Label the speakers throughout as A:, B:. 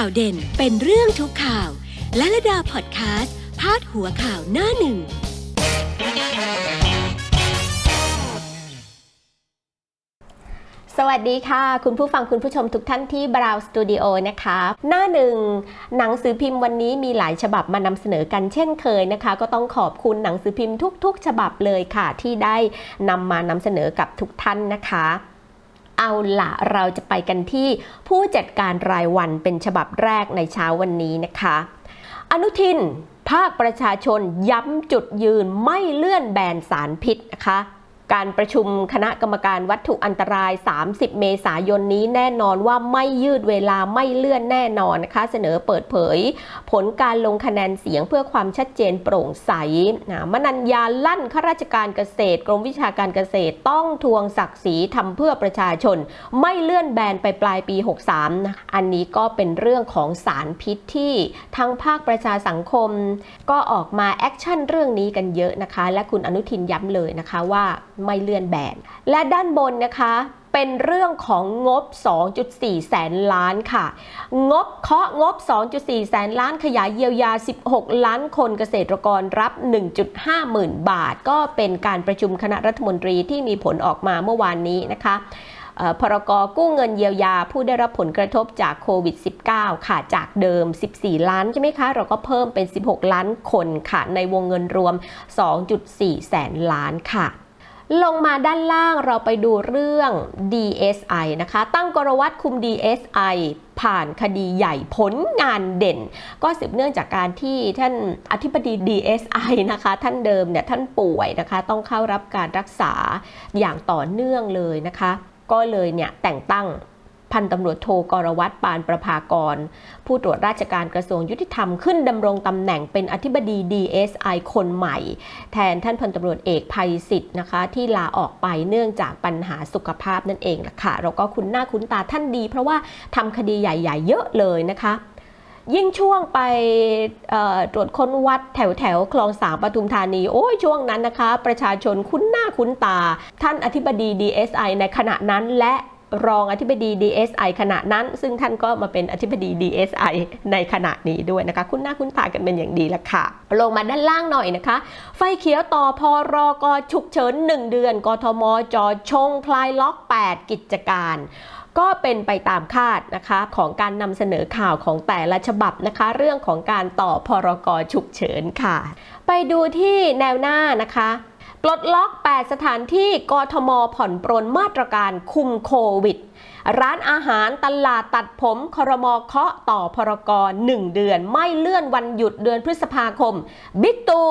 A: ข่าวเด่นเป็นเรื่องทุกข่าว และระดาพอดแคสต์พาดหัวข่าวหน้าหนึ่ง
B: สวัสดีค่ะ คุณผู้ฟังคุณผู้ชมทุกท่านที่บราวสตูดิโอนะคะ หน้าหนึ่งหนังสือพิมพ์วันนี้มีหลายฉบับมานำเสนอกันเช่นเคยนะคะ ก็ต้องขอบคุณหนังสือพิมพ์ทุก ๆ ฉบับเลยค่ะ ที่ได้นำมานำเสนอกับทุกท่านนะคะ เอาละเราจะไปกันที่ผู้จัดการรายวันเป็นฉบับแรกในเช้าวันนี้นะคะ อนุทิน ภาคประชาชนย้ำจุดยืนไม่เลื่อนแบนสารพิษนะคะ การประชุมคณะกรรมการวัตถุอันตราย 30 เมษายนนี้แน่นอนว่าไม่ยืดเวลาไม่เลื่อนแน่นอนนะคะเสนอเปิดเผย ผลการลงคะแนนเสียงเพื่อความชัดเจนโปร่งใสนะมนัญญาลั่นข้าราชการเกษตร กรมวิชาการเกษตรต้องทวงศักดิ์ศรีทำเพื่อประชาชน ไม่เลื่อนแบนไปปลายปี 63นะอันนี้ก็เป็นเรื่องของสารพิษที่ทั้งภาคประชาสังคม ก็ออกมาแอคชั่นเรื่องนี้กันเยอะนะคะ และคุณอนุทินย้ำเลยนะคะว่าไม่เลื่อนแบน และด้านบนนะคะเป็นเรื่องของงบ 2.4 แสนล้านค่ะ งบเคาะงบ 2.4 แสนล้านขยายเยียวยา 16 ล้านคนเกษตรกรรับ 1.5 หมื่นบาท ก็เป็นการประชุมคณะรัฐมนตรีที่มีผลออกมาเมื่อวานนี้นะคะพรกกู้เงินเยียวยาผู้ได้รับผลกระทบจากโควิด -19 ค่ะ จากเดิม 14 ล้านใช่ไหมคะ เราก็เพิ่มเป็น 16 ล้านคนค่ะ ในวงเงินรวม 2.4 แสนล้านค่ะ ลงมาด้านล่างเราไปดูเรื่อง DSI นะคะ ตั้งกรวัตคุม DSI ผ่านคดีใหญ่ผลงานเด่น ก็สืบเนื่องจากการที่ท่านอธิบดี DSI นะคะ ท่านเดิมเนี่ยท่านป่วยนะคะ ต้องเข้ารับการรักษาอย่างต่อเนื่องเลยนะคะ ก็เลยเนี่ยแต่งตั้ง พันตำรวจโทกรวัตรปานประภากร ผู้ตรวจราชการกระทรวงยุติธรรมขึ้นดำรงตำแหน่งเป็นอธิบดี DSI คนใหม่ แทนท่านพันตำรวจเอกภัยศิษฐ์นะคะ ที่ลาออกไปเนื่องจากปัญหาสุขภาพนั่นเองล่ะค่ะ เราก็คุ้นหน้าคุ้นตาท่านดี เพราะว่าทำคดีใหญ่ ๆ เยอะเลยนะคะยิ่งช่วงไปตรวจค้นวัดแถวแถวคลองสามปทุมธานี โอ้ยช่วงนั้นนะคะ ประชาชนคุ้นหน้าคุ้นตา ท่านอธิบดี DSI ในขณะนั้นและ รองอธิบดี DSI ขณะนั้น ซึ่งท่านก็มาเป็นอธิบดี DSI ในขณะนี้ด้วยนะคะ คุ้นหน้าคุ้นตากันเป็นอย่างดีละค่ะ ลงมาด้านล่างหน่อยนะคะ ไฟเขียวต่อพอรอกฉุกเฉิน 1 เดือน กทมจอชงคลายล็อก 8 กิจการก็เป็นไปตามคาดนะคะของการนำเสนอข่าวของแต่ละฉบับนะคะ เรื่องของการต่อพรกฉุกเฉินค่ะ ไปดูที่แนวหน้านะคะ ปลดล็อก 8 สถานที่กทมผ่อนปรนมาตรการคุมโควิด ร้านอาหารตลาดตัดผมครมเคาะต่อพรก1เดือน ไม่เลื่อนวันหยุดเดือนพฤษภาคม บิ๊กตู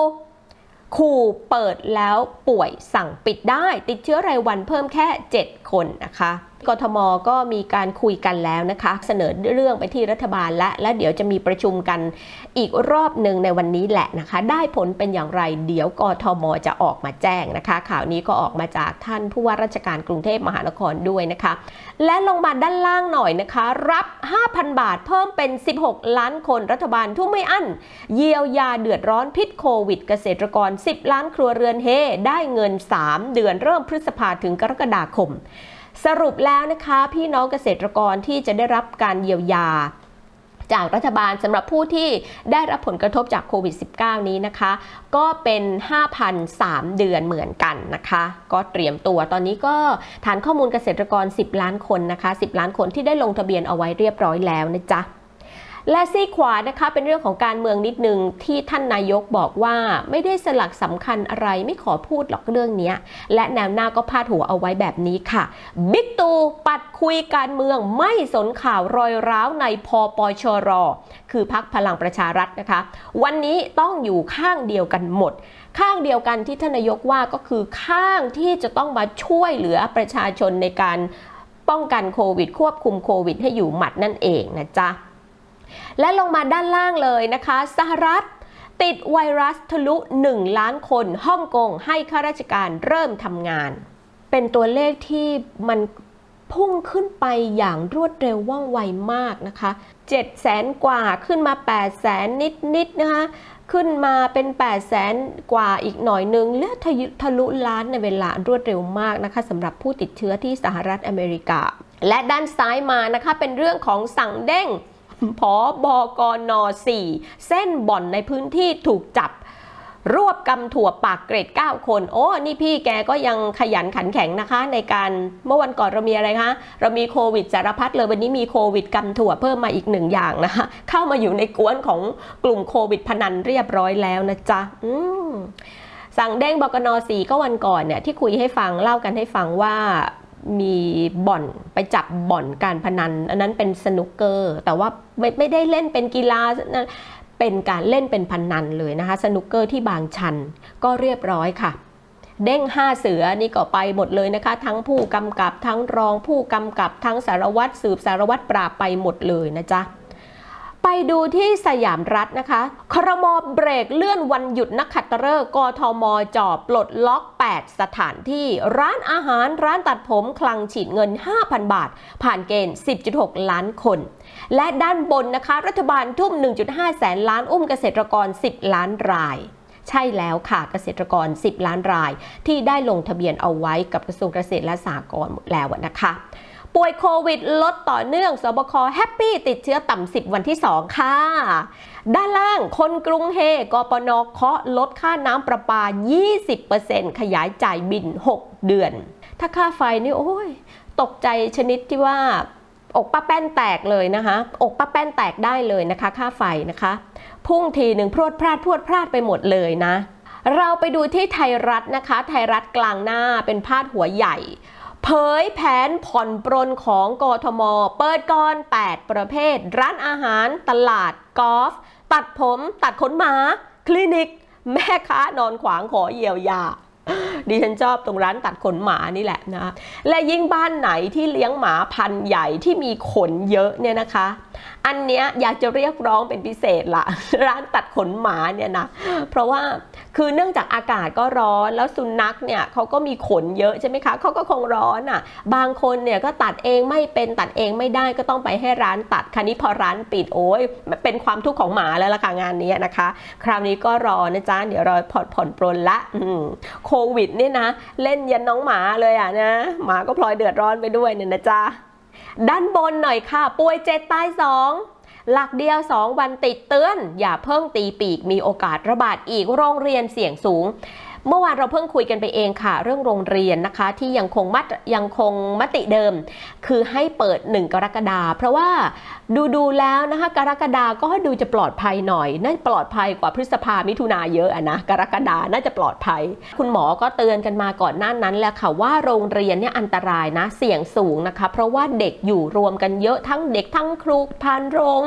B: ขู่เปิดแล้วป่วยสั่งปิดได้ ติดเชื้อรายวันเพิ่มแค่ 7 คนนะคะกทมก็มีการคุยกันแล้วนะคะ เสนอเรื่องไปที่รัฐบาลและและเดี๋ยวจะมีประชุมกันอีกรอบหนึ่งในวันนี้แหละนะคะ ได้ผลเป็นอย่างไร เดี๋ยวกทมจะออกมาแจ้งนะคะ ข่าวนี้ก็ออกมาจากท่านผู้ว่าราชการกรุงเทพมหานครด้วยนะคะ และลงมาด้านล่างหน่อยนะคะ รับ 5,000 บาทเพิ่มเป็น 16 ล้านคนรัฐบาลทุ่มไม่อั้น เยียวยาเดือดร้อนพิษโควิด เกษตรกร 10 ล้านครัวเรือนเฮได้เงิน 3 เดือนเริ่มพฤษภาถึงกรกฎาคม สรุปแล้วนะคะพี่น้องเกษตรกรที่จะได้รับการเยียวยาจากรัฐบาลสำหรับผู้ที่ได้รับผลกระทบจากโควิด -19 นี้นะคะ ก็เป็น 5,003 เดือนเหมือนกันนะคะ ก็เตรียมตัวตอนนี้ก็ฐานข้อมูลเกษตรกร 10 ล้านคนนะคะ 10 ล้านคนที่ได้ลงทะเบียนเอาไว้เรียบร้อยแล้วนะจ๊ะ และซีขวานะคะเป็นเรื่องของการเมืองนิดนึงที่ท่านนายกบอกว่าไม่ได้สลักสำคัญอะไรไม่ขอพูดหรอกเรื่องนี้และแนวหน้าก็พาดหัวเอาไว้แบบนี้ค่ะ บิ๊กตูปัดคุยการเมืองไม่สนข่าวรอยร้าวในพอปชร คือพักพลังประชารัฐนะคะ วันนี้ต้องอยู่ข้างเดียวกันหมด ข้างเดียวกันที่ท่านนายกว่าก็คือข้างที่จะต้องมาช่วยเหลือประชาชนในการป้องกันโควิด ควบคุมโควิด ให้อยู่หมัดนั่นเองนะจ๊ะ และลงมาด้านล่างเลยนะคะ สหรัฐติดไวรัสทะลุ 1 ล้านคนฮ่องกงให้ข้าราชการเริ่มทำงาน เป็นตัวเลขที่มันพุ่งขึ้นไปอย่างรวดเร็วว่องไวมากนะคะ7แสนกว่าขึ้นมา8แสนนิดๆนะคะขึ้นมาเป็น8แสนกว่าอีกหน่อยนึงเลือดทะทะลุล้านในเวลารวดเร็วมากนะคะสำหรับผู้ติดเชื้อที่สหรัฐอเมริกา และด้านซ้ายมานะคะเป็นเรื่องของสั่งเด้ง พอบกน4เส้นบ่อนในพื้นที่ถูกจับรวบกำถั่วปากเกรด 9 คน โอ้ นี่พี่แกก็ยังขยันขันแข็งนะคะ ในการเมื่อวันก่อนเรามีอะไรคะ เรามีโควิดสารพัดเลยวันนี้มีโควิดกำถั่วเพิ่มมาอีกหนึ่งอย่างนะคะ เข้ามาอยู่ในกวนของกลุ่มโควิดพนันเรียบร้อยแล้วนะจ๊ะสั่งเด้งบกนสีก็วันก่อนเนี่ยที่คุยให้ฟังเล่ากันให้ฟังว่า มีบ่อนไปจับบ่อนการพนัน อันนั้นเป็นสนุกเกอร์ แต่ว่าไม่ไม่ได้เล่นเป็นกีฬาเป็นการเล่นเป็นพนนันเลยนะคะ สนุกเกอร์ที่บางชันก็เรียบร้อยค่ะ เด้งห้าเสือนี่ก็ไปหมดเลยนะคะ ทั้งผู้กำกับทั้งรองผู้กำกับทั้งสารวัตรสืบสารวัตรปราบไปหมดเลยนะจ๊ะ ไปดูที่สยามรัฐนะคะ ครมเบรกเลื่อนวันหยุดนักขัตฤกษ์กทมจอบปลดล็อก 8 สถานที่ ร้านอาหารร้านตัดผมคลังฉีดเงิน 5,000 บาท ผ่านเกณฑ์ 10.6 ล้านคน และด้านบนนะคะ รัฐบาลทุ่ม 1.5 แสนล้านอุ้มเกษตรกร 10 ล้านรายใช่แล้วค่ะเกษตรกร 10 ล้านราย ที่ได้ลงทะเบียนเอาไว้กับกระทรวงเกษตรและสหกรณ์แล้วนะคะ ป่วยโควิดลดต่อเนื่องสบคแฮปปี้ติดเชื้อต่ำ 10 วันที่ 2 ค่ะ ด้านล่างคนกรุงเฮกปนเคาะลดค่าน้ำประปา 20%ขยายจ่ายบิน 6 เดือน ถ้าค่าไฟนี่โอ้ย ตกใจชนิดที่ว่า อกป้าแป้นแตกเลยนะคะ อกป้าแป้นแตกได้เลยนะคะ ค่าไฟนะคะ พุ่งทีหนึ่งพรวดพลาดพรวดพลาดไปหมดเลยนะเราไปดูที่ไทยรัฐนะคะ ไทยรัฐกลางหน้าเป็นพาดหัวใหญ่ เผยแผนผ่อนปรนของกทม เปิดก่อน 8 ประเภท ร้านอาหาร ตลาด กอล์ฟ ตัดผม ตัดขนหมา คลินิก แม่ค้านอนขวางขอเยียวยา ดิฉันชอบตรงร้านตัดขนหมานี่แหละนะและยิ่งบ้านไหนที่เลี้ยงหมาพันธุ์ใหญ่ที่มีขนเยอะเนี่ยนะคะ อันเนี้ยอยากจะเรียกร้องเป็นพิเศษละร้านตัดขนหมาเนี่ยนะเพราะว่าคือเนื่องจากอากาศก็ร้อนแล้วสุนัขเนี่ยเขาก็มีขนเยอะใช่ไหมคะเขาก็คงร้อนอะ บางคนเนี่ยก็ตัดเองไม่เป็นตัดเองไม่ได้ก็ต้องไปให้ร้านตัดคราวนี้พอร้านปิดโอ้ยเป็นความทุกข์ของหมาแล้วล่ะค่ะงานนี้นะคะ คราวนี้ก็รอนะจ๊ะเดี๋ยวรอผ่อนผ่อนปรนละโควิดเนี่ยนะ เล่นยันน้องหมาเลยอะนะ หมาก็พลอยเดือดร้อนไปด้วยเนี่ยนะจ๊ะด้านบนหน่อยค่ะ ป่วยเจ็ดตายสองหลักเดียว 2 วันติดเตือน อย่าเพิ่งตีปีกมีโอกาสระบาดอีกโรงเรียนเสี่ยงสูง เมื่อวานเราเพิ่งคุยกันไปเองค่ะ เรื่องโรงเรียนนะคะ ที่ยังคงมัดยังคงมติเดิม คือให้เปิด 1 กรกฎาเพราะว่าดูดูแล้วนะคะ กรกฎาก็ดูจะปลอดภัยหน่อยน่าปลอดภัยกว่าพฤษภามิถุนาเยอะอะนะกรกฎาน่าจะปลอดภัย คุณหมอก็เตือนกันมาก่อนหน้านั้นแหละค่ะว่าโรงเรียนเนี่ยอันตรายนะเสี่ยงสูงนะคะ เพราะว่าเด็กอยู่รวมกันเยอะทั้งเด็กทั้งครูพานโรง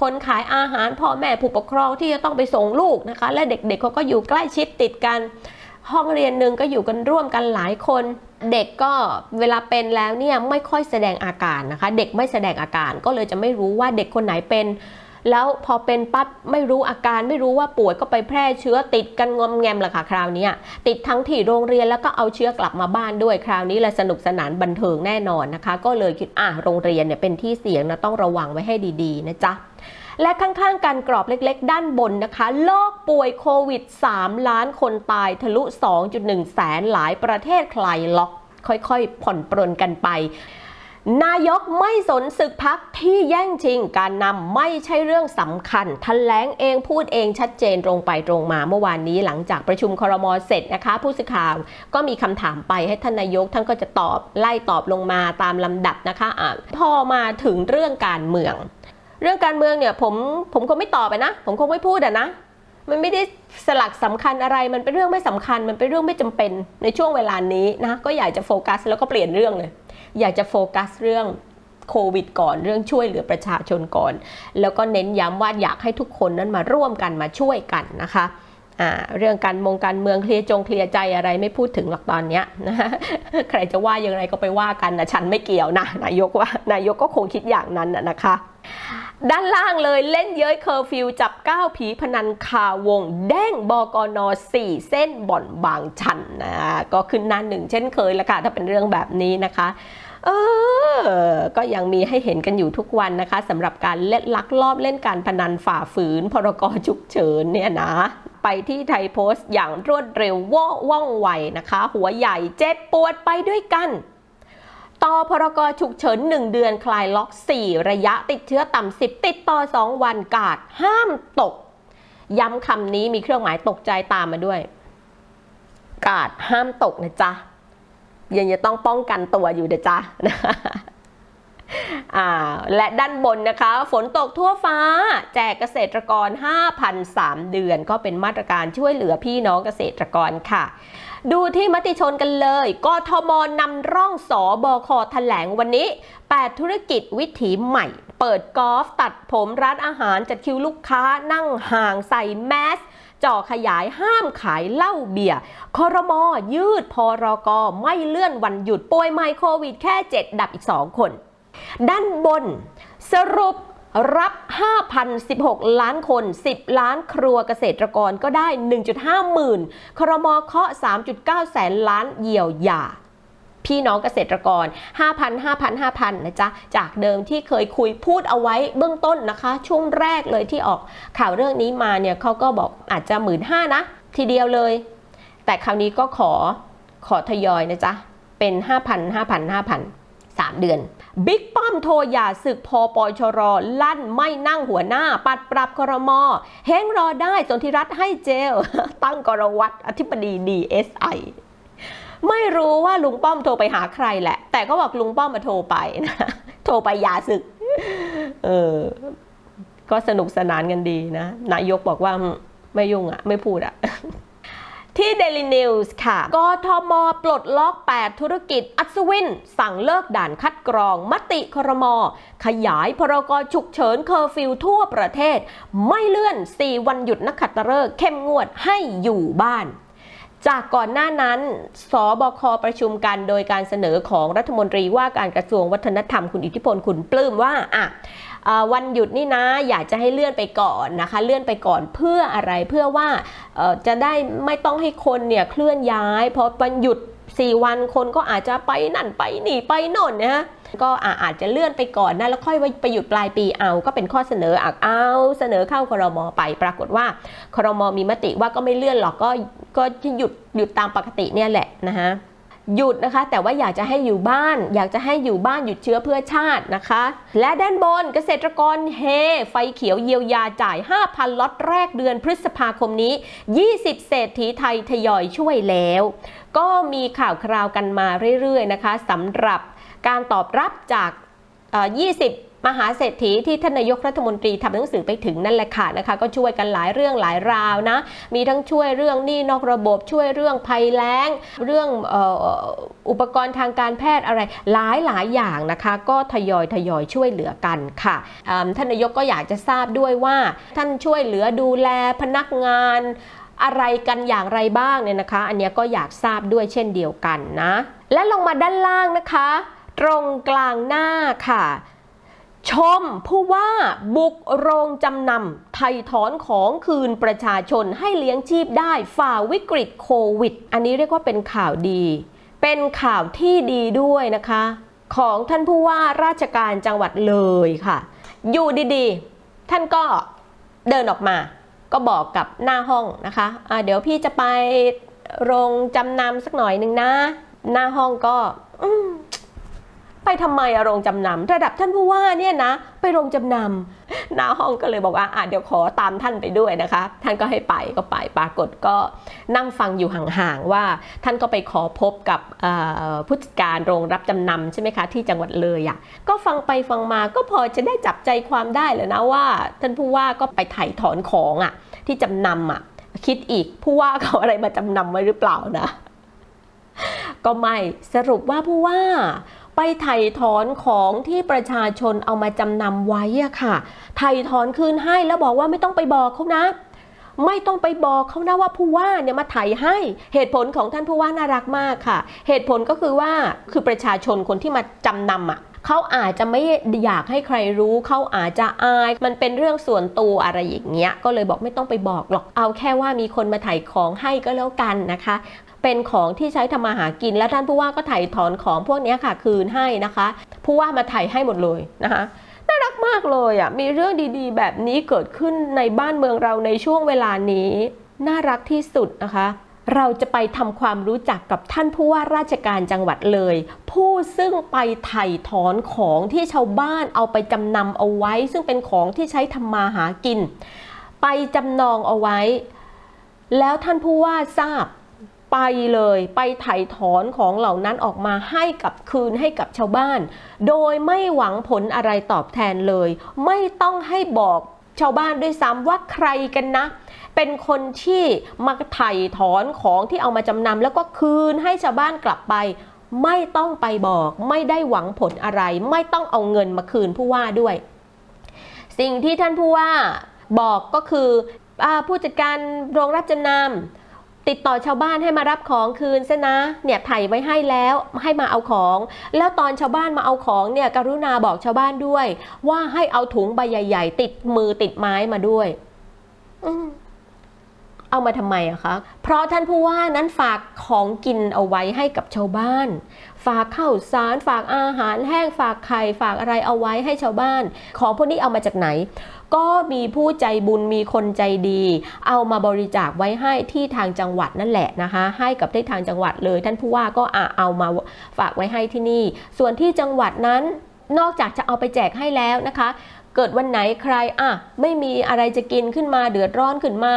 B: คนขายอาหารพ่อแม่ผู้ปกครองที่จะต้องไปส่งลูกนะคะ และเด็กๆเขาก็อยู่ใกล้ชิดติดกัน ห้องเรียนหนึ่งก็อยู่กันร่วมกันหลายคนเด็กก็เวลาเป็นแล้วเนี่ยไม่ค่อยแสดงอาการนะคะ เด็กไม่แสดงอาการก็เลยจะไม่รู้ว่าเด็กคนไหนเป็น แล้วพอเป็นปั๊บไม่รู้อาการไม่รู้ว่าป่วยก็ไปแพร่เชื้อติดกันงอมแงมละค่ะคราวนี้ติดทั้งที่โรงเรียนแล้วก็เอาเชื้อกลับมาบ้านด้วยคราวนี้เลยสนุกสนานบันเทิงแน่นอนนะคะ ก็เลยคิดอะโรงเรียนเนี่ยเป็นที่เสี่ยงนะต้องระวังไว้ให้ดีๆนะจ๊ะและข้างๆ กันกรอบเล็กๆ ด้านบนนะคะโลกป่วยโควิด 3 ล้านคนตายทะลุ 2.1 แสนหลายประเทศคลายล็อก ค่อยๆ ผ่อนปรนกันไป นายกไม่สนศึกพักที่แย่งชิงการนำไม่ใช่เรื่องสำคัญทแถลงเองพูดเองชัดเจนตรงไปตรงมาเมื่อวานนี้หลังจากประชุมครมเสร็จนะคะ ผู้สื่อข่าวก็มีคำถามไปให้ท่านนายกท่านก็จะตอบไล่ตอบลงมาตามลำดับนะคะอะพอมาถึงเรื่องการเมือง เรื่องการเมืองเนี่ยผมผมคงไม่ตอบไปนะ ผมคงไม่พูดอะนะ มันไม่ได้สลักสำคัญอะไร มันเป็นเรื่องไม่สำคัญ มันเป็นเรื่องไม่จำเป็นในช่วงเวลานี้นะก็อยากจะโฟกัสแล้วก็เปลี่ยนเรื่องเลย อยากจะโฟกัสเรื่องโควิดก่อนเรื่องช่วยเหลือประชาชนก่อน แล้วก็เน้นย้ำว่าอยากให้ทุกคนนั้นมาร่วมกันมาช่วยกันนะคะ เรื่องการมงการเมืองเคลียร์จงเคลียร์ใจอะไรไม่พูดถึงหรอกตอนเนี้ยนะใครจะว่ายังไงก็ไปว่ากันนะฉันไม่เกี่ยวนะนายกว่านายกก็คงคิดอย่างนั้นนะนะคะด้านล่างเลยเล่นเย้ยเคอร์ฟิวจับเก้าผีพนันคาวงเด้งบกน4 เซ่นบ่อนบางชันนะก็ขึ้นหน้าหนึ่งเช่นเคยละค่ะ ถ้าเป็นเรื่องแบบนี้นะคะเออก็ยังมีให้เห็นกันอยู่ทุกวันนะคะสำหรับการเล่นลักลอบเล่นการพนันฝ่าฝืน พรกฉุกเฉินเนี่ยนะ ไปที่ไทยโพสต์อย่างรวดเร็วว่องว่องไวนะคะ หัวใหญ่เจ็บปวดไปด้วยกัน ต่อพรกฉุกเฉิน 1 เดือนคลายล็อก 4 ระยะติดเชื้อต่ำ 10 ติดต่อ 2 วันกาดห้ามตก ย้ำคำนี้มีเครื่องหมายตกใจตามมาด้วย กาดห้ามตกนะจ๊ะยังจะต้องป้องกันตัวอยู่นะจ๊ะ และด้านบนนะคะ ฝนตกทั่วฟ้า แจกเกษตรกร 5,003 เดือน ก็เป็นมาตรการช่วยเหลือพี่น้องเกษตรกรค่ะ ดูที่มติชนกันเลยกทมนำร่องสอบคแถลงวันนี้ 8 ธุรกิจวิถีใหม่ เปิดกอล์ฟตัดผมร้านอาหารจัดคิวลูกค้านั่งห่างใส่แมสจ่อขยายห้ามขายเหล้าเบียร์คอรมอยืดพรกไม่เลื่อนวันหยุดป่วยไมโควิดแค่ 7 ดับอีก 2 คน ด้านบนสรุปรับ 5,016 ล้านคน 10 ล้านครัวเกษตรกรก็ได้ 1.5 หมื่น ครมเคาะ 3.9 แสนล้านเยียวยา พี่น้องเกษตรกร 5,000 5,000 5,000 นะจ๊ะ จากเดิมที่เคยคุยพูดเอาไว้เบื้องต้นนะคะ ช่วงแรกเลยที่ออกข่าวเรื่องนี้มาเนี่ยเขาก็บอกอาจจะ1 5ื่นห้านะ ทีเดียวเลย แต่คราวนี้ก็ขอขอทยอยนะจ๊ะ เป็น 5,000 5,000 5,000 3 เดือน บิ๊กป้อมโทรหย่าศึกพอปชรลั่นไม่นั่งหัวหน้า ปัดปรับครมอเฮงรอได้สนธิรัตให้เจล ตั้งกรวัตรอธิบดี DSI ไไม่รู้ว่าลุงป้อมโทรไปหาใครแหละ แต่ก็บอกลุงป้อมมาโทรไปนะ โทรไปย่าศึก เออ ก็สนุกสนานกันดีนะ นายกบอกว่าไม่ยุ่งอะไม่พูดอะ ที่ Daily News ค่ะ กทม ปลดล็อก 8 ธุรกิจ อัศวิน สั่งเลิกด่านคัดกรอง มติครม ขยายพรกฉุกเฉิน เคอร์ฟิวทั่วประเทศ ไม่เลื่อน 4 วันหยุดนักขัตฤกษ์เข้มงวดให้อยู่บ้านจากก่อนหน้านั้น สบคประชุมกันโดยการเสนอของรัฐมนตรีว่าการกระทรวงวัฒนธรรมคุณอิทธิพลคุณปลื้มว่าอะ วันหยุดนี่นะอยากจะให้เลื่อนไปก่อนนะคะ เลื่อนไปก่อนเพื่ออะไรเพื่อว่าจะได้ไม่ต้องให้คนเนี่ยเคลื่อนย้ายเพราะวันหยุด 4 วันคนก็อาจจะไปนั่นไปนี่ไปโน่นนะฮะก็อาอาจจะเลื่อนไปก่อนนะแล้วค่อยไปหยุดปลายปีเอาก็เป็นข้อเสนออะเอาเสนอเข้าครมไป ปรากฏว่าครมมีมติว่าก็ไม่เลื่อนหรอกก็ก็หยุดหยุดตามปกติเนี่ยแหละนะฮะ หยุดนะคะ แต่ว่าอยากจะให้อยู่บ้าน อยากจะให้อยู่บ้านหยุดเชื้อเพื่อชาตินะคะ และด้านบนเกษตรกรเฮ ไฟเขียวเยียวยาจ่าย 5,000 ล็อตแรกเดือนพฤษภาคมนี้ 20 เศรษฐีไทยทยอยช่วยแล้ว ก็มีข่าวคราวกันมาเรื่อยๆนะคะสำหรับการตอบรับจากเอ่อ20 มหาเศรษฐีที่ท่านนายกรัฐมนตรีทำหนังสือไปถึงนั่นแหละค่ะนะคะก็ช่วยกันหลายเรื่องหลายราวนะ มีทั้งช่วยเรื่องหนี้นอกระบบช่วยเรื่องภัยแล้ง เรื่องอ,อุปกรณ์ทางการแพทย์อะไรหลายหลายอย่างนะคะ ก็ทยอยทยอยช่วยเหลือกันค่ะท่านนายกก็อยากจะทราบด้วยว่า ท่านช่วยเหลือดูแลพนักงานอะไรกันอย่างไรบ้างเนี่ยนะคะ อันนี้ก็อยากทราบด้วยเช่นเดียวกันนะ และลงมาด้านล่างนะคะ ตรงกลางหน้าค่ะ ชมผู้ว่าบุกโรงจำนำไถ่ถอนของคืนประชาชนให้เลี้ยงชีพได้ฝ่าวิกฤตโควิด อันนี้เรียกว่าเป็นข่าวดี เป็นข่าวที่ดีด้วยนะคะ ของท่านผู้ว่าราชการจังหวัดเลยค่ะ อยู่ดีๆ ท่านก็เดินออกมา ก็บอกกับหน้าห้องนะคะะเดี๋ยวพี่จะไปโรงจำนำสักหน่อยหนึ่งนะ หน้าห้องก็อื ไปทำไมอะโรงจำนำระดับท่านผู้ว่าเนี่ยนะ ไปโรงจำนำหน้าห้องก็เลยบอกว่าอะเดี๋ยวขอตามท่านไปด้วยนะคะ ท่านก็ให้ไปก็ไปปรากฏก็นั่งฟังอยู่ห่างๆว่า ท่านก็ไปขอพบกับผู้จัดการโรงรับจำนำใช่ไหมคะที่จังหวัดเลยอะก็ฟังไปฟังมาก็พอจะได้จับใจความได้เลยนะว่า ท่านผู้ว่าก็ไปไถ่ถอนของอะที่จำนำอะคิดอีกผู้ว่าเขาอะไรมาจำนำไว้หรือเปล่านะ ก็ไม่สรุปว่าผู้ว่า ไปไถ่ถอนของที่ประชาชนเอามาจำนำไว้อะค่ะ ไถ่ถอนคืนให้แล้วบอกว่าไม่ต้องไปบอกเขานะ ไม่ต้องไปบอกเขานะว่าผู้ว่าเนี่ยมาไถ่ให้ เหตุผลของท่านผู้ว่าน่ารักมากค่ะ เหตุผลก็คือว่าคือประชาชนคนที่มาจำนำอะเขาอาจจะไม่อยากให้ใครรู้ เขาอาจจะอาย มันเป็นเรื่องส่วนตัวอะไรอย่างเงี้ย ก็เลยบอกไม่ต้องไปบอกหรอก เอาแค่ว่ามีคนมาไถ่ของให้ก็แล้วกันนะคะ เป็นของที่ใช้ทำมาหากิน และท่านผู้ว่าก็ถ่ายถอนของพวกนี้ค่ะคืนให้นะคะ ผู้ว่ามาถ่ายให้หมดเลยนะคะน่ารักมากเลยอะมีเรื่องดีๆ แบบนี้เกิดขึ้นในบ้านเมืองเราในช่วงเวลานี้ น่ารักที่สุดนะคะเราจะไปทำความรู้จักกับท่านผู้ว่าราชการจังหวัดเลย ผู้ซึ่งไปไถ่ถอนของที่ชาวบ้านเอาไปจำนำเอาไว้ ซึ่งเป็นของที่ใช้ทำมาหากิน ไปจำนองเอาไว้ แล้วท่านผู้ว่าทราบ ไปเลยไปไถ่ถอนของเหล่านั้นออกมาให้กับคืนให้กับชาวบ้าน โดยไม่หวังผลอะไรตอบแทนเลย ไม่ต้องให้บอกชาวบ้านด้วยซ้ำว่าใครกันนะ เป็นคนที่มาไถ่ถอนของที่เอามาจำนำแล้วก็คืนให้ชาวบ้านกลับไป ไม่ต้องไปบอก ไม่ได้หวังผลอะไร ไม่ต้องเอาเงินมาคืนผู้ว่าด้วย สิ่งที่ท่านผู้ว่าบอกก็คืออผู้จัดการโรงรับจำนำ ติดต่อชาวบ้านให้มารับของคืนซะนะ เนี่ยไถ่ไว้ให้แล้วให้มาเอาของ แล้วตอนชาวบ้านมาเอาของเนี่ยกรุณาบอกชาวบ้านด้วย ว่าให้เอาถุงใบใหญ่ ๆ ติดมือติดไม้มาด้วย อืม เอามาทำไมอะคะ เพราะท่านผู้ว่านั้นฝากของกินเอาไว้ให้กับชาวบ้าน ฝากข้าวสาร ฝากอาหารแห้ง ฝากไข่ ฝากอะไรเอาไว้ให้ชาวบ้าน ของพวกนี้เอามาจากไหน ก็มีผู้ใจบุญ มีคนใจดี เอามาบริจาคไว้ให้ที่ทางจังหวัดนั่นแหละนะคะ ให้กับที่ทางจังหวัดเลย ท่านผู้ว่าก็อะเอามาฝากไว้ให้ที่นี่ ส่วนที่จังหวัดนั้น นอกจากจะเอาไปแจกให้แล้วนะคะ เกิดวันไหนใครอะไม่มีอะไรจะกินขึ้นมา เดือดร้อนขึ้นมา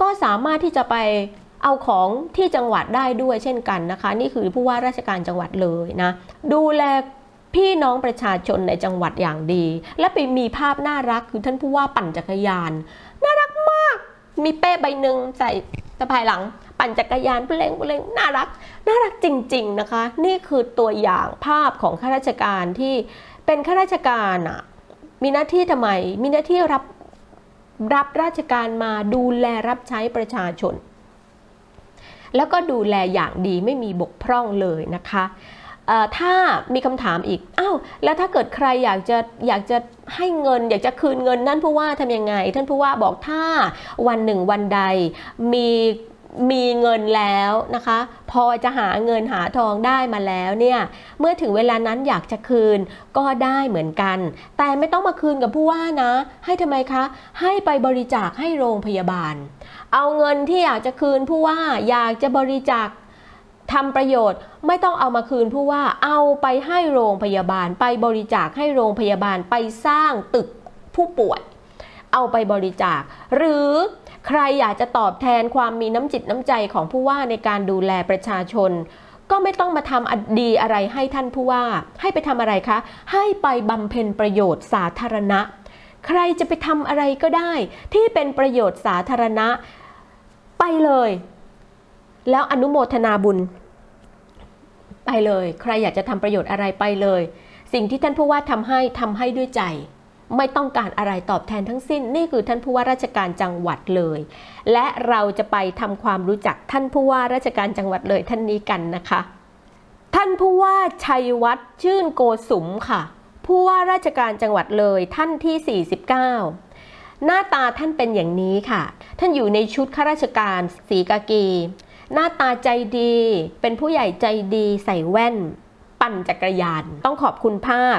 B: ก็สามารถที่จะไปเอาของที่จังหวัดได้ด้วยเช่นกันนะคะ นี่คือผู้ว่าราชการจังหวัดเลยนะ ดูแลพี่น้องประชาชนในจังหวัดอย่างดี และไปมีภาพน่ารักคือท่านผู้ว่าปั่นจักรยาน น่ารักมาก มีเป้ใบหนึ่งใส่สะพายหลัง ปั่นจักรยานเปล่งเปล่งน่ารัก น่ารักจริง ๆนะคะ นี่คือตัวอย่างภาพของข้าราชการที่เป็นข้าราชการอะมีหน้าที่ทำไม มีหน้าที่รับ รับราชการมาดูแลรับใช้ประชาชน แล้วก็ดูแลอย่างดีไม่มีบกพร่องเลยนะคะถ้ามีคำถามอีกอ้าวแล้วถ้าเกิดใครอยากจะอยากจะให้เงิน อยากจะคืนเงินนั่นผู้ว่าทำยังไง ท่านผู้ว่าบอกถ้าวันหนึ่งวันใดมี มีเงินแล้วนะคะ พอจะหาเงินหาทองได้มาแล้วเนี่ยเมื่อถึงเวลานั้นอยากจะคืนก็ได้เหมือนกัน แต่ไม่ต้องมาคืนกับผู้ว่านะ ให้ทำไมคะ ให้ไปบริจาคให้โรงพยาบาล เอาเงินที่อยากจะคืนผู้ว่าอยากจะบริจาคทำประโยชน์ไม่ต้องเอามาคืนผู้ว่าเอาไปให้โรงพยาบาล ไปบริจาคให้โรงพยาบาลไปสร้างตึกผู้ป่วย เอาไปบริจาค หรือ ใครอยากจะตอบแทนความมีน้ำจิตน้ำใจของผู้ว่าในการดูแลประชาชน ก็ไม่ต้องมาทำอดีอะไรให้ท่านผู้ว่า ให้ไปทำอะไรคะ ให้ไปบำเพ็ญประโยชน์สาธารณะ ใครจะไปทำอะไรก็ได้ ที่เป็นประโยชน์สาธารณะ ไปเลย แล้วอนุโมทนาบุญ ไปเลย ใครอยากจะทำประโยชน์อะไรไปเลย สิ่งที่ท่านผู้ว่าทำให้ทำให้ด้วยใจ ไม่ต้องการอะไรตอบแทนทั้งสิ้น นี่คือท่านผู้ว่าราชการจังหวัดเลย และเราจะไปทำความรู้จักท่านผู้ว่าราชการจังหวัดเลยท่านนี้กันนะคะ ท่านผู้ว่าชัยวัฒน์ชื่นโกสุมค่ะ ผู้ว่าราชการจังหวัดเลยท่านที่ 49 หน้าตาท่านเป็นอย่างนี้ค่ะ ท่านอยู่ในชุดข้าราชการสีกากี หน้าตาใจดี เป็นผู้ใหญ่ใจดีใส่แว่น ปั่นจักรยาน ต้องขอบคุณภาพ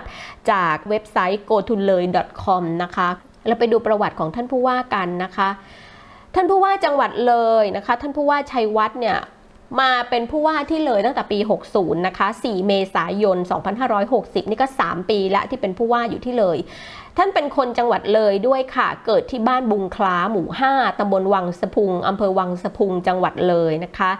B: จากเว็บไซต์ go to เลย com นะคะ เราไปดูประวัติของท่านผู้ว่ากันนะคะ ท่านผู้ว่าจังหวัดเลยนะคะ ท่านผู้ว่าชัยวัฒน์เนี่ยมาเป็นผู้ว่าที่เลยตั้งแต่ปี 60 นะคะ 4 เมษายน 2560 นี่ก็ 3 ปีละที่เป็นผู้ว่าอยู่ที่เลย ท่านเป็นคนจังหวัดเลยด้วยค่ะ เกิดที่บ้านบุงคล้าหมู่ 5 ตำบลวังสะพุง อำเภอวังสะพุง จังหวัดเลยนะคะ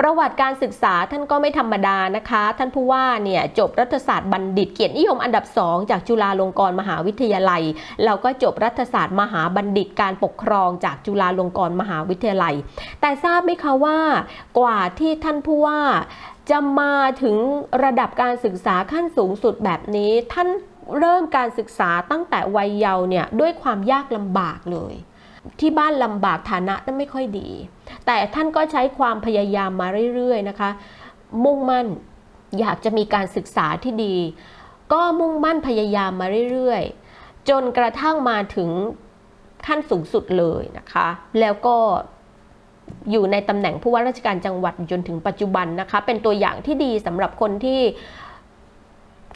B: ประวัติการศึกษาท่านก็ไม่ธรรมดานะคะ ท่านผู้ว่าเนี่ยจบรัฐศาสตร์บัณฑิต เกียรตินิยมอันดับ 2 จากจุฬาลงกรณ์มหาวิทยาลัย แล้วก็จบรัฐศาสตร์มหาบัณฑิตการปกครองจากจุฬาลงกรณ์มหาวิทยาลัย แต่ทราบไหมคะว่ากว่าที่ท่านผู้ว่าจะมาถึงระดับการศึกษาขั้นสูงสุดแบบนี้ ท่านเริ่มการศึกษาตั้งแต่วัยเยาว์เนี่ยด้วยความยากลำบากเลย ที่บ้านลำบากฐานะนั้นไม่ค่อยดี แต่ท่านก็ใช้ความพยายามมาเรื่อยๆนะคะ มุ่งมั่นอยากจะมีการศึกษาที่ดี ก็มุ่งมั่นพยายามมาเรื่อยๆ จนกระทั่งมาถึงขั้นสูงสุดเลยนะคะ แล้วก็อยู่ในตำแหน่งผู้ว่าราชการจังหวัดจนถึงปัจจุบันนะคะ เป็นตัวอย่างที่ดีสำหรับคนที่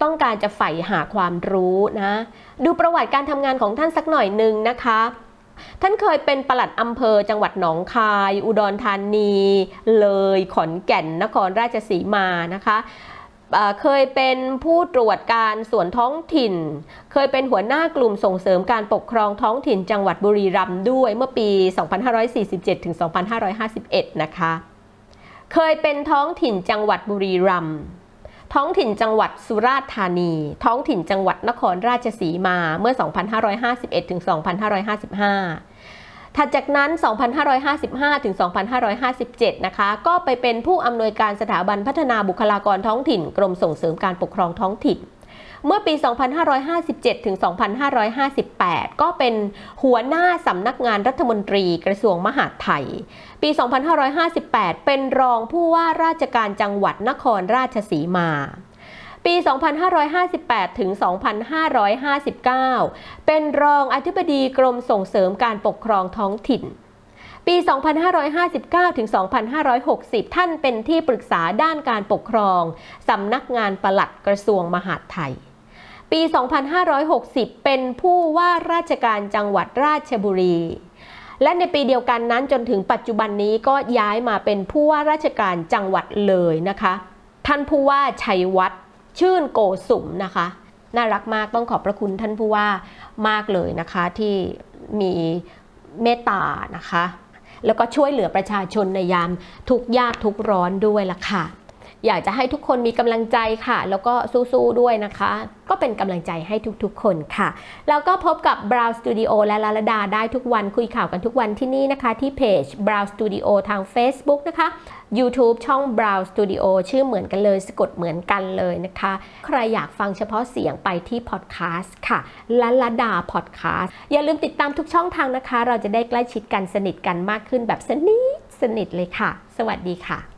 B: ต้องการจะใฝ่หาความรู้นะ ดูประวัติการทำงานของท่านสักหน่อยหนึ่งนะคะ ท่านเคยเป็นปลัดอำเภอจังหวัดหนองคาย อุดรธานี เลยขอนแก่นนครราชสีมานะคะเคยเป็นผู้ตรวจการส่วนท้องถิ่น เคยเป็นหัวหน้ากลุ่มส่งเสริมการปกครองท้องถิ่นจังหวัดบุรีรัมย์ด้วยเมื่อปี 2547ถึง2551 นะคะ เคยเป็นท้องถิ่นจังหวัดบุรีรัมย์ ท้องถิ่นจังหวัดสุราษฎร์ธานี ท้องถิ่นจังหวัดนครราชสีมาเมื่อ 2551ถึง2555 ถัดจากนั้น 2555ถึง2557 นะคะ ก็ไปเป็นผู้อำนวยการสถาบันพัฒนาบุคลากรท้องถิ่น กรมส่งเสริมการปกครองท้องถิ่น เมื่อปี 2557ถึง2558 ก็เป็นหัวหน้าสำนักงานรัฐมนตรีกระทรวงมหาดไทย ปี 2558 เป็นรองผู้ว่าราชการจังหวัดนครราชสีมาปี 2558 ถึง 2559 เป็นรองอธิบดีกรมส่งเสริมการปกครองท้องถิ่น ปี 2559 ถึง 2560 ท่านเป็นที่ปรึกษาด้านการปกครอง สำนักงานปลัดกระทรวงมหาดไทย ปี 2560 เป็นผู้ว่าราชการจังหวัดราชบุรี และในปีเดียวกันนั้นจนถึงปัจจุบันนี้ก็ย้ายมาเป็นผู้ว่าราชการจังหวัดเลยนะคะ ท่านผู้ว่าชัยวัฒน์ชื่นโกสุมนะคะ น่ารักมากต้องขอบพระคุณท่านผู้ว่ามากเลยนะคะที่มีเมตตานะคะ แล้วก็ช่วยเหลือประชาชนในยามทุกยากทุกร้อนด้วยล่ะค่ะ อยากจะให้ทุกคนมีกำลังใจค่ะ แล้วก็สู้ๆด้วยนะคะ ก็เป็นกำลังใจให้ทุกๆ คนค่ะ แล้วก็พบกับ Brow Studio และลาลดาได้ทุกวันคุยข่าวกันทุกวันที่นี่นะคะ ที่เพจ Brow Studio ทาง Facebook นะคะ YouTube ช่อง Brow Studio ชื่อเหมือนกันเลยสะกดเหมือนกันเลยนะคะ ใครอยากฟังเฉพาะเสียงไปที่ Podcast ค่ะลาลดา Podcast อย่าลืมติดตามทุกช่องทางนะคะ เราจะได้ใกล้ชิดกันสนิทกันมากขึ้นแบบสนิทสนิทเลยค่ะ สวัสดีค่ะ